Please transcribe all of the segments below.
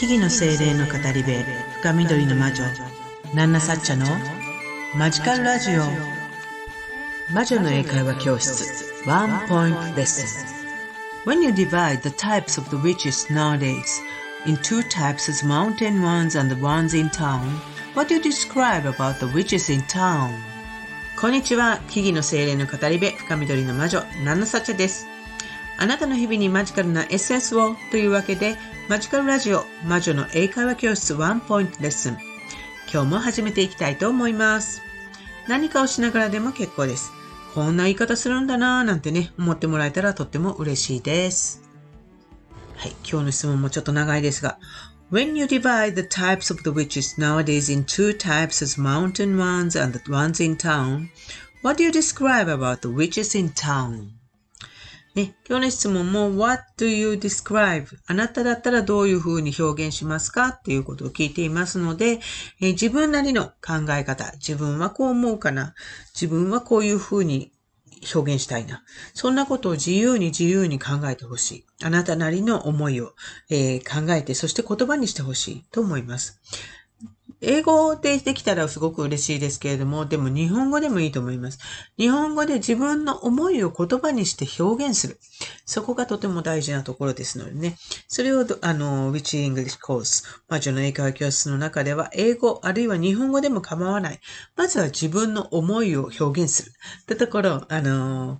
木々の精霊の語り部深緑の魔女ナンナサッチャのマジカルラジオ魔女の英会話教室ワンポイントレッスン When you divide the types of the witches nowadays in two types as mountain ones and the ones in town, what do you describe about the witches in town? こんにちは。木々の精霊の語り部深緑の魔女ナンナサッチャです。あなたの日々にマジカルなエッセンスをというわけでマジカルラジオ魔女の英会話教室ワンポイントレッスン。今日も始めていきたいと思います。何かをしながらでも結構です。こんな言い方するんだなぁなんてね思ってもらえたらとっても嬉しいです。はい今日の質問もちょっと長いですが When you divide the types of the witches nowadays in two types as mountain ones and the ones in town, what do you describe about the witches in town? ね、今日の質問も What do you describe? あなただったらどういうふうに表現しますか？っていうことを聞いていますので、え、自分なりの考え方、自分はこう思うかな、自分はこういうふうに表現したいな？そんなことを自由に自由に考えてほしい。あなたなりの思いを、えー、考えて、そして言葉にしてほしいと思います。英語でできたらすごく嬉しいですけれども、でも日本語でもいいと思います。日本語で自分の思いを言葉にして表現する。そこがとても大事なところですのでね。それを、あの、Which English Course、魔女の英会話教室の中では、英語、あるいは日本語でも構わない。まずは自分の思いを表現する。ってところ、あの、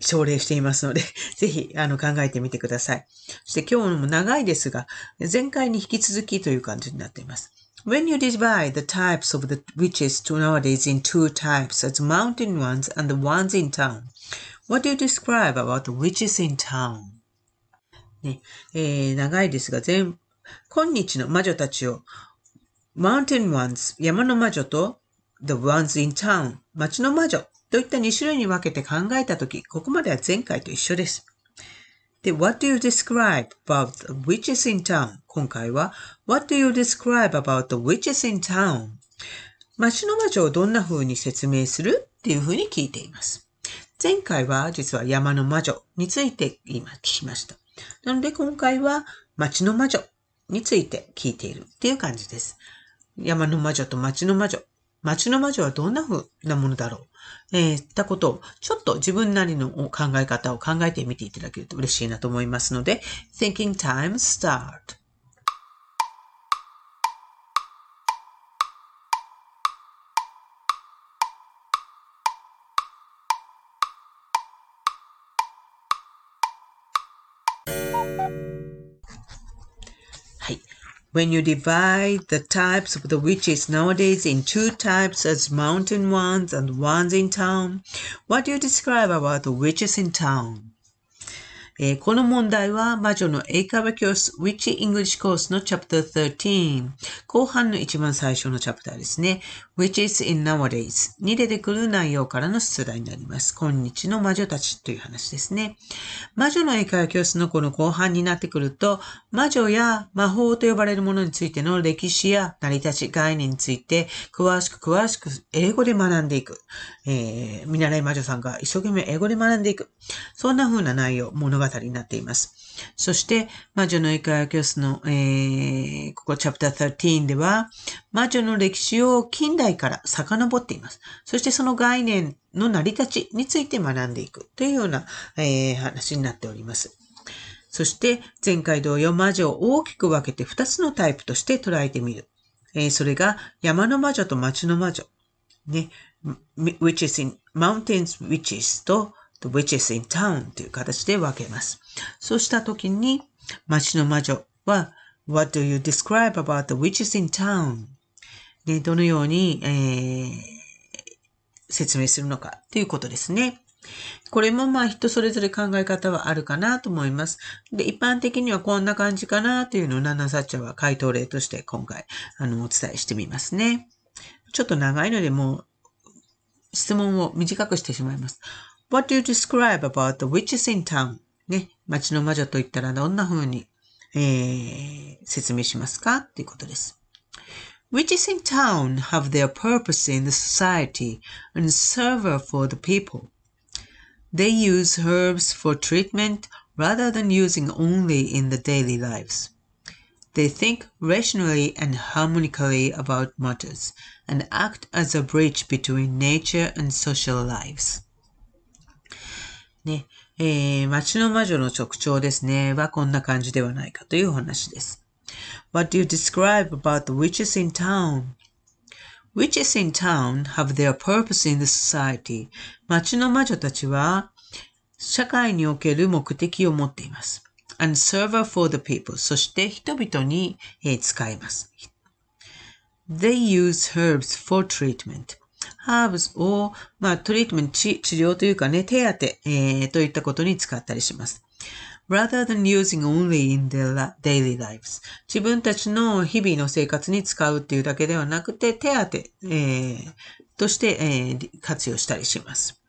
奨励していますので、ぜひ、あの、考えてみてください。そして今日も長いですが、前回に引き続きという感じになっています。When you divide the types of the witches to nowadays in two types, as mountain ones and the ones in town, what do you describe about the witches in town? ね、えー、長いですが、全、今日の魔女たちを、mountain ones、山の魔女と、the ones in town、町の魔女といった2種類に分けて考えたとき、ここまでは前回と一緒です。で、What do you describe about the witches in town? 今回は What do you describe about the witches in town? 街の魔女をどんな風に説明するっていう風に聞いています。前回は実は山の魔女について今聞きました。なので今回は街の魔女について聞いているっていう感じです。山の魔女と街の魔女。街の魔女はどんな風なものだろう？えー、ったことを、ちょっと自分なりの考え方を考えてみていただけると嬉しいなと思いますので、Thinking Time Start! When you divide the types of the witches nowadays in two types as mountain ones and ones in town, what do you describe about the witches in town? えー、この問題は魔女の英会話教室 Witch English Course の Chapter 13後半の一番最初のチャプターですね。 Witches in Nowadays に出てくる内容からの出題になります。今日の魔女たちという話ですね。魔女の英会話教室のこの後半になってくると、魔女や魔法と呼ばれるものについての歴史や成り立ち概念について詳しく詳しく英語で学んでいく。えー、見習い魔女さんが一生懸命英語で学んでいく。そんな風な内容、物語になっています。そして、魔女の英会話教室の、えー、ここチャプター13では、魔女の歴史を近代から遡っています。そしてその概念の成り立ちについて学んでいくというような、えー、話になっております。そして、前回同様魔女を大きく分けて2つのタイプとして捉えてみる。えー、それが山の魔女と町の魔女。ね、witches in mountains witches と the witches in town という形で分けます。そうしたときに、町の魔女は、What do you describe about the witches in town? で、どのように、えー、説明するのかということですね。これもまあ人それぞれ考え方はあるかなと思います。で、一般的にはこんな感じかなというのをナナサッチャは回答例として今回あのお伝えしてみますね。ちょっと長いのでもう質問を短くしてしまいます。What do you describe about the witches in town? ね、町の魔女と言ったらどんな風に、えー、説明しますかっていうことです。Witches in town have their purpose in the society and serve for the people. They use herbs for treatment rather than using only in the daily lives. They think rationally and harmonically about matters and act as a bridge between nature and social lives. ね、えー、街の魔女の直調ですね、はこんな感じではないかというお話です。What do you describe about the witches in town? Witches in town have their purpose in the society. 街の魔女たちは社会における目的を持っています。and server for the people. そして人々に、えー、使います。They use herbs for treatment. Herbs を、まあ、トリートメント、治療というかね、手当て、えー、といったことに使ったりします。rather than using only in their daily lives 自分たちの日々の生活に使うっていうだけではなくて、手当て、えー、として、えー、活用したりします。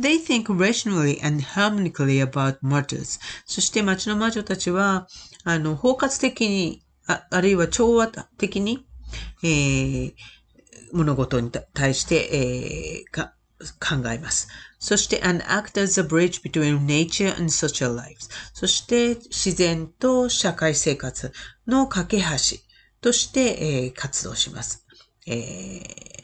They think rationally and harmonically about matters. そして町の魔女たちは、あの、包括的に、ああるいは調和的に、えー、物事に対して、えー、考えます。そして、and act as a bridge between nature and social lives. そして、自然と社会生活の架け橋として、えー、活動します。えー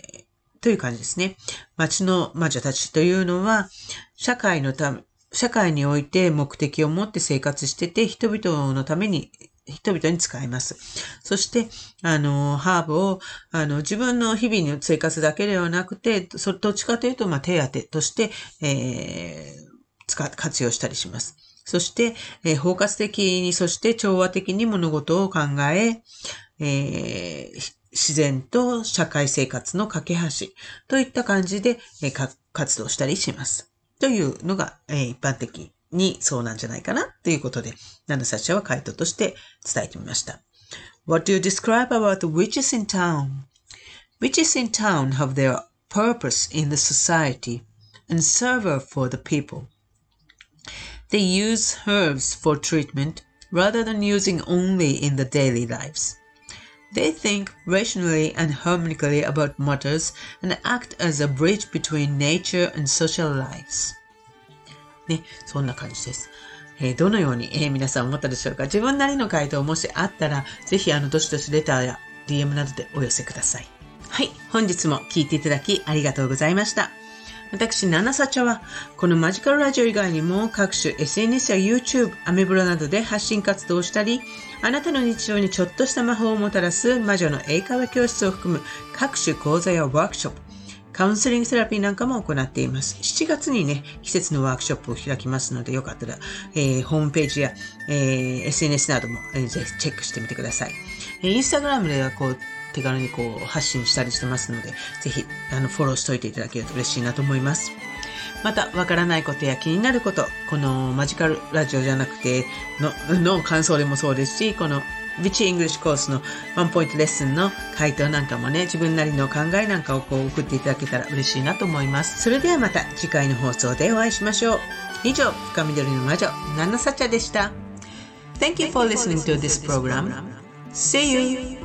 という感じですね。町の魔女たちというのは、社会のため、社会において目的を持って生活してて、人々のために、人々に使います。そして、あの、ハーブを、あの、自分の日々の生活だけではなくて、そどっちかというと、まあ、手当として、えー、使、活用したりします。そして、えー、包括的に、そして調和的に物事を考え、えー、自然と社会生活の架け橋といった感じで、え活動したりします。というのが、え一般的にそうなんじゃないかなということで、ナナサチャは回答として伝えてみました。What do you describe about the witches in town? Witches in town have their purpose in the society and serve for the people. They use herbs for treatment rather than using only in the daily lives. They think rationally and harmonically about matters and act as a bridge between nature and social lives. ね、そんな感じです。え、どのように、え、皆さん思ったでしょうか？自分なりの回答もしあったら、ぜひあの、どしどしレターや DM などでお寄せください。はい、本日も聞いていただきありがとうございました。私、ナナサチャは、このマジカルラジオ以外にも各種 SNS や YouTube、アメブロなどで発信活動をしたり、あなたの日常にちょっとした魔法をもたらす魔女の英会話教室を含む各種講座やワークショップ、カウンセリングセラピーなんかも行っています。7月にね、季節のワークショップを開きますので、よかったら、えー、ホームページや、えー、SNS なども、えー、ぜひチェックしてみてください。えー、インスタグラムではこう、手軽にこう発信したりしてますので、ぜひあのフォローしといていただけると嬉しいなと思います。また、わからないことや気になること、このマジカルラジオじゃなくての、の感想でもそうですし、このビッチイングリッシュコースのワンポイントレッスンの回答なんかもね、自分なりの考えなんかをこう送っていただけたら嬉しいなと思います。それではまた次回の放送でお会いしましょう。以上、深緑の魔女、ナナサチャでした。Thank you for listening to this program. See you!